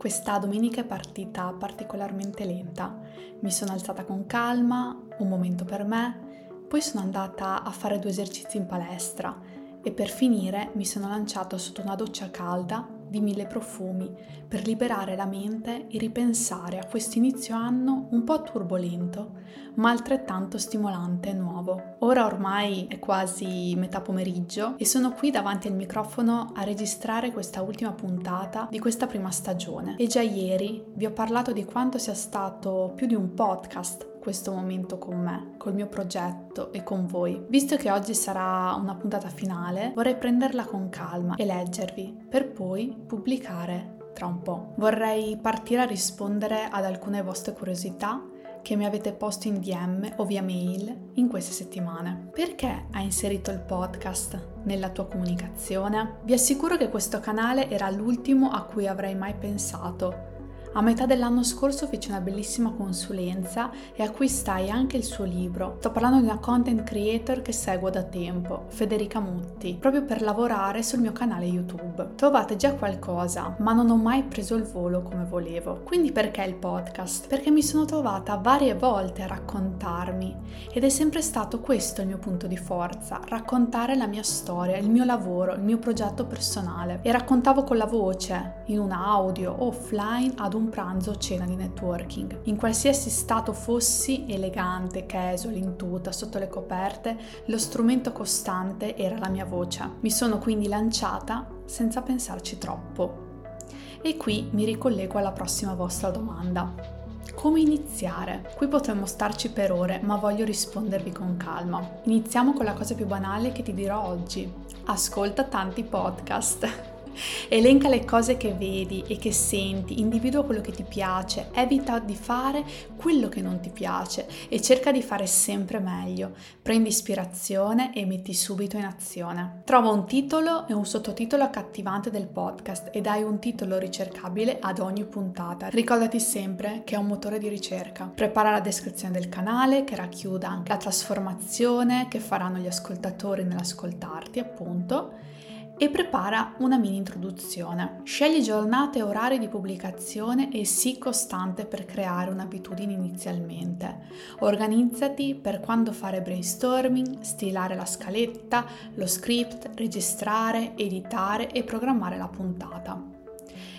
Questa domenica è partita particolarmente lenta. Mi sono alzata con calma, un momento per me, poi sono andata a fare due esercizi in palestra e per finire mi sono lanciata sotto una doccia calda di mille profumi per liberare la mente e ripensare a questo inizio anno un po' turbolento, ma altrettanto stimolante e nuovo. Ora ormai è quasi metà pomeriggio e sono qui davanti al microfono a registrare questa ultima puntata di questa prima stagione. E già ieri vi ho parlato di quanto sia stato più di un podcast questo momento con me, col mio progetto e con voi. Visto che oggi sarà una puntata finale, vorrei prenderla con calma e leggervi, per poi pubblicare tra un po'. Vorrei partire a rispondere ad alcune vostre curiosità che mi avete posto in DM o via mail in queste settimane. Perché hai inserito il podcast nella tua comunicazione? Vi assicuro che questo canale era l'ultimo a cui avrei mai pensato a metà dell'anno scorso feci una bellissima consulenza e acquistai anche il suo libro. Sto parlando di una content creator che seguo da tempo, Federica Mutti, proprio per lavorare sul mio canale YouTube. Trovate già qualcosa, ma non ho mai preso il volo come volevo. Quindi perché il podcast? Perché mi sono trovata varie volte a raccontarmi ed è sempre stato questo il mio punto di forza, raccontare la mia storia, il mio lavoro, il mio progetto personale. E raccontavo con la voce, in un audio, offline, ad un un pranzo o cena di networking. In qualsiasi stato fossi, elegante, casual, in tuta, sotto le coperte, lo strumento costante era la mia voce. Mi sono quindi lanciata senza pensarci troppo. E qui mi ricollego alla prossima vostra domanda. Come iniziare? Qui potremmo starci per ore, ma voglio rispondervi con calma. Iniziamo con la cosa più banale che ti dirò oggi. Ascolta tanti podcast. Elenca le cose che vedi e che senti, individua quello che ti piace, evita di fare quello che non ti piace e cerca di fare sempre meglio. Prendi ispirazione e metti subito in azione. Trova un titolo e un sottotitolo accattivante del podcast e dai un titolo ricercabile ad ogni puntata. Ricordati sempre che è un motore di ricerca. Prepara la descrizione del canale che racchiuda anche la trasformazione che faranno gli ascoltatori nell'ascoltarti, appunto e prepara una mini introduzione. Scegli giornate e orari di pubblicazione e sii costante per creare un'abitudine inizialmente. Organizzati per quando fare brainstorming, stilare la scaletta, lo script, registrare, editare e programmare la puntata.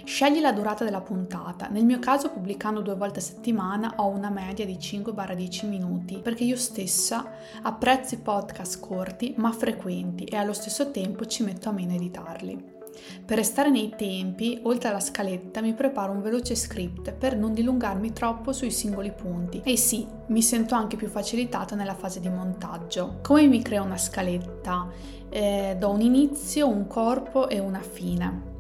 Scegli la durata della puntata, nel mio caso pubblicando due volte a settimana ho una media di 5-10 minuti perché io stessa apprezzo i podcast corti ma frequenti e allo stesso tempo ci metto a meno editarli. Per restare nei tempi, oltre alla scaletta, mi preparo un veloce script per non dilungarmi troppo sui singoli punti. E sì, mi sento anche più facilitata nella fase di montaggio. Come mi creo una scaletta? Eh, do un inizio, un corpo e una fine.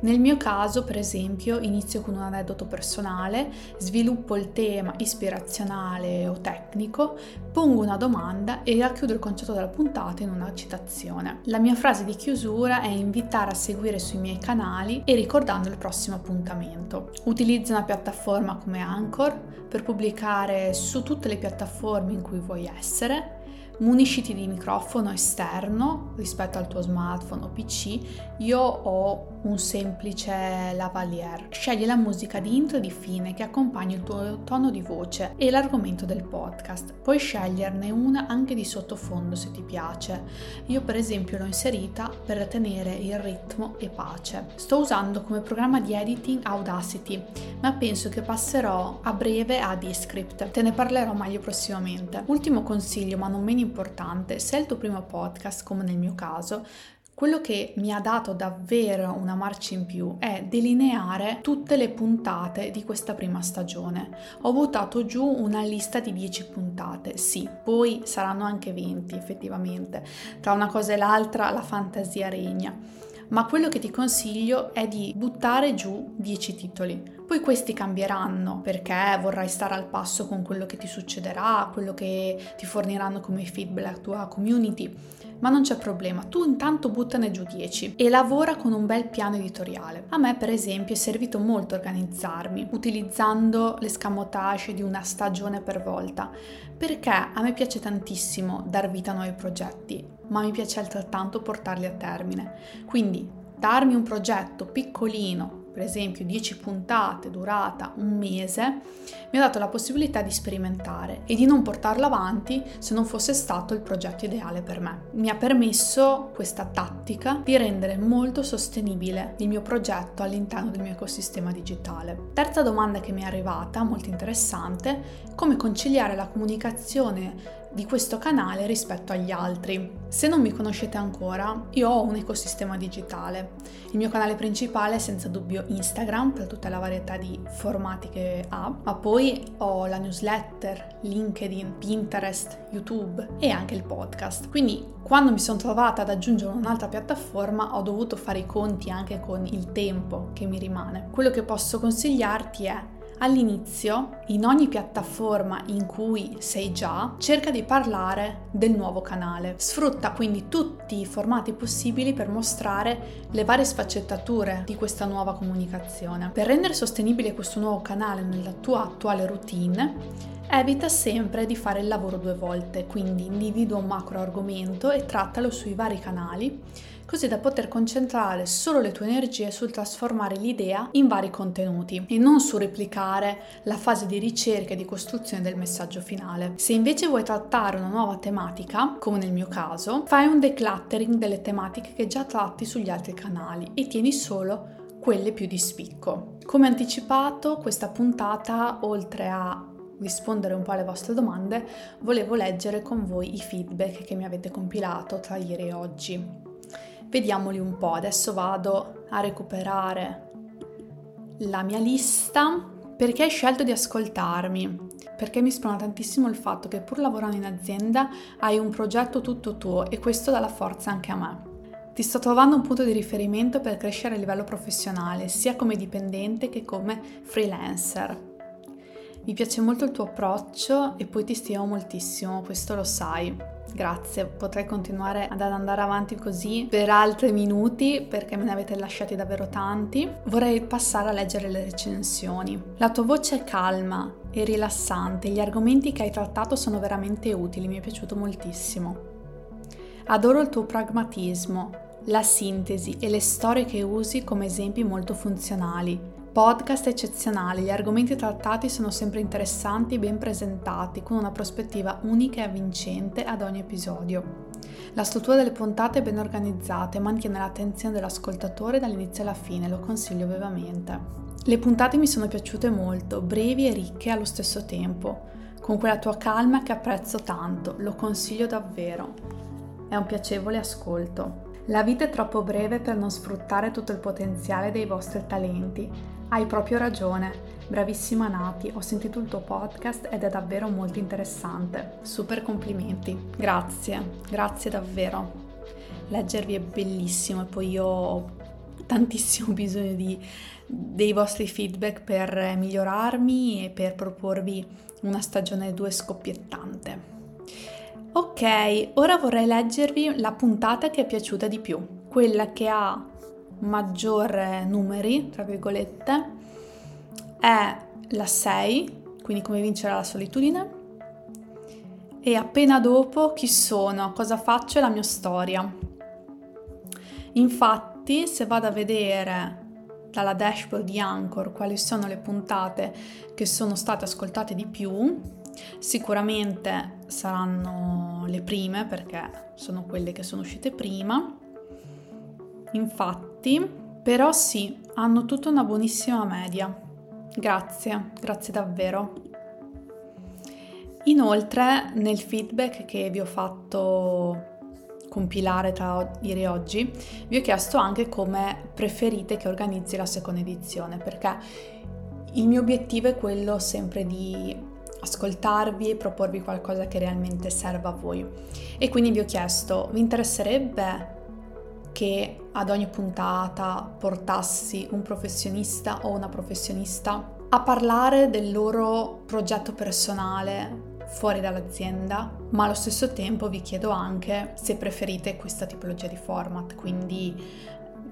Nel mio caso, per esempio, inizio con un aneddoto personale, sviluppo il tema ispirazionale o tecnico, pongo una domanda e racchiudo il concetto della puntata in una citazione. La mia frase di chiusura è invitare a seguire sui miei canali e ricordando il prossimo appuntamento. Utilizzo una piattaforma come Anchor per pubblicare su tutte le piattaforme in cui vuoi essere munisciti di microfono esterno rispetto al tuo smartphone o PC, io ho un semplice lavalier. Scegli la musica di intro e di fine che accompagna il tuo tono di voce e l'argomento del podcast. Puoi sceglierne una anche di sottofondo se ti piace. Io per esempio l'ho inserita per tenere il ritmo e pace. Sto usando come programma di editing Audacity, ma penso che passerò a breve a Descript. Te ne parlerò meglio prossimamente. Ultimo consiglio, ma non meno importante, se è il tuo primo podcast, come nel mio caso, quello che mi ha dato davvero una marcia in più è delineare tutte le puntate di questa prima stagione. Ho buttato giù una lista di 10 puntate, sì, poi saranno anche 20 effettivamente. Tra una cosa e l'altra la fantasia regna. Ma quello che ti consiglio è di buttare giù 10 titoli. Poi questi cambieranno perché vorrai stare al passo con quello che ti succederà, quello che ti forniranno come feedback la tua community ma non c'è problema, tu intanto buttane giù 10 e lavora con un bel piano editoriale. A me per esempio è servito molto organizzarmi utilizzando l'escamotage di una stagione per volta, perché a me piace tantissimo dar vita a nuovi progetti, ma mi piace altrettanto portarli a termine. Quindi darmi un progetto piccolino per esempio 10 puntate durata un mese, mi ha dato la possibilità di sperimentare e di non portarlo avanti se non fosse stato il progetto ideale per me. Mi ha permesso questa tattica di rendere molto sostenibile il mio progetto all'interno del mio ecosistema digitale. Terza domanda che mi è arrivata, molto interessante, come conciliare la comunicazione di questo canale rispetto agli altri. Se non mi conoscete ancora, io ho un ecosistema digitale. Il mio canale principale è senza dubbio Instagram per tutta la varietà di formati che ha, ma poi ho la newsletter, LinkedIn, Pinterest, YouTube e anche il podcast. Quindi quando mi sono trovata ad aggiungere un'altra piattaforma ho dovuto fare i conti anche con il tempo che mi rimane. Quello che posso consigliarti è All'inizio, in ogni piattaforma in cui sei già, cerca di parlare del nuovo canale. Sfrutta quindi tutti i formati possibili per mostrare le varie sfaccettature di questa nuova comunicazione. Per rendere sostenibile questo nuovo canale nella tua attuale routine, Evita sempre di fare il lavoro due volte, quindi individua un macro argomento e trattalo sui vari canali così da poter concentrare solo le tue energie sul trasformare l'idea in vari contenuti e non su replicare la fase di ricerca e di costruzione del messaggio finale. Se invece vuoi trattare una nuova tematica, come nel mio caso, fai un decluttering delle tematiche che già tratti sugli altri canali e tieni solo quelle più di spicco. Come anticipato, questa puntata, oltre a rispondere un po' alle vostre domande, volevo leggere con voi i feedback che mi avete compilato tra ieri e oggi. Vediamoli un po', adesso vado a recuperare la mia lista perché hai scelto di ascoltarmi, perché mi sprona tantissimo il fatto che pur lavorando in azienda hai un progetto tutto tuo e questo dà la forza anche a me. Ti sto trovando un punto di riferimento per crescere a livello professionale, sia come dipendente che come freelancer. Mi piace molto il tuo approccio e poi ti stimo moltissimo, questo lo sai. Grazie, potrei continuare ad andare avanti così per altri minuti perché me ne avete lasciati davvero tanti. Vorrei passare a leggere le recensioni. La tua voce è calma e rilassante, gli argomenti che hai trattato sono veramente utili, mi è piaciuto moltissimo. Adoro il tuo pragmatismo, la sintesi e le storie che usi come esempi molto funzionali. Podcast eccezionali, gli argomenti trattati sono sempre interessanti e ben presentati, con una prospettiva unica e avvincente ad ogni episodio. La struttura delle puntate è ben organizzata e mantiene l'attenzione dell'ascoltatore dall'inizio alla fine, lo consiglio vivamente. Le puntate mi sono piaciute molto, brevi e ricche allo stesso tempo, con quella tua calma che apprezzo tanto, lo consiglio davvero. È un piacevole ascolto. La vita è troppo breve per non sfruttare tutto il potenziale dei vostri talenti hai proprio ragione, bravissima Nati, ho sentito il tuo podcast ed è davvero molto interessante. Super complimenti. Grazie, grazie davvero. Leggervi è bellissimo e poi io ho tantissimo bisogno di, dei vostri feedback per migliorarmi e per proporvi una stagione 2 scoppiettante. Ok, ora vorrei leggervi la puntata che è piaciuta di più, quella che ha maggior numeri, tra virgolette, è la 6, quindi come vincere la solitudine, e appena dopo chi sono, cosa faccio e la mia storia. Infatti, se vado a vedere dalla dashboard di Anchor quali sono le puntate che sono state ascoltate di più, sicuramente saranno le prime perché sono quelle che sono uscite prima infatti, però sì, hanno tutta una buonissima media. Grazie, grazie davvero. Inoltre, nel feedback che vi ho fatto compilare tra ieri e oggi, vi ho chiesto anche come preferite che organizzi la seconda edizione, perché il mio obiettivo è quello sempre di ascoltarvi e proporvi qualcosa che realmente serva a voi. E quindi vi ho chiesto, vi interesserebbe che ad ogni puntata portassi un professionista o una professionista a parlare del loro progetto personale fuori dall'azienda, ma allo stesso tempo vi chiedo anche se preferite questa tipologia di format, quindi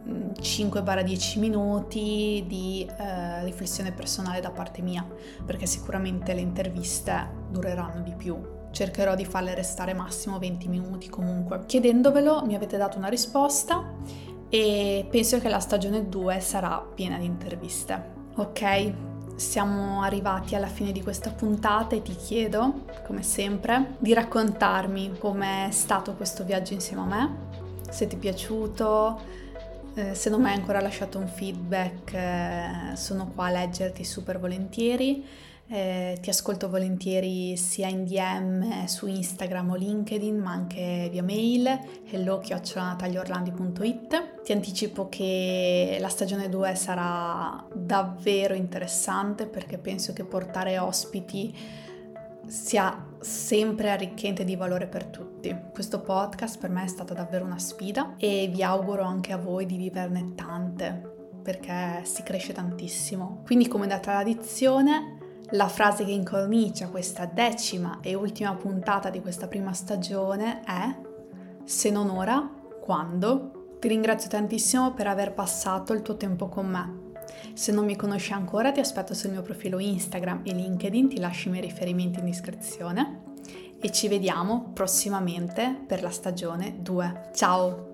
5-10 mm, minuti di eh, riflessione personale da parte mia, perché sicuramente le interviste dureranno di più cercherò di farle restare massimo 20 minuti comunque. Chiedendovelo mi avete dato una risposta e penso che la stagione 2 sarà piena di interviste. Ok, siamo arrivati alla fine di questa puntata e ti chiedo, come sempre, di raccontarmi com'è stato questo viaggio insieme a me, se ti è piaciuto, eh, se non mi hai ancora lasciato un feedback eh, sono qua a leggerti super volentieri. Eh, ti ascolto volentieri sia in DM su Instagram o LinkedIn, ma anche via mail hello-nataliorlandi.it. Ti anticipo che la stagione 2 sarà davvero interessante perché penso che portare ospiti sia sempre arricchente di valore per tutti. Questo podcast per me è stata davvero una sfida e vi auguro anche a voi di viverne tante perché si cresce tantissimo. Quindi come da tradizione la frase che incornicia questa decima e ultima puntata di questa prima stagione è se non ora, quando? Ti ringrazio tantissimo per aver passato il tuo tempo con me. Se non mi conosci ancora ti aspetto sul mio profilo Instagram e LinkedIn, ti lascio i miei riferimenti in descrizione e ci vediamo prossimamente per la stagione 2. Ciao!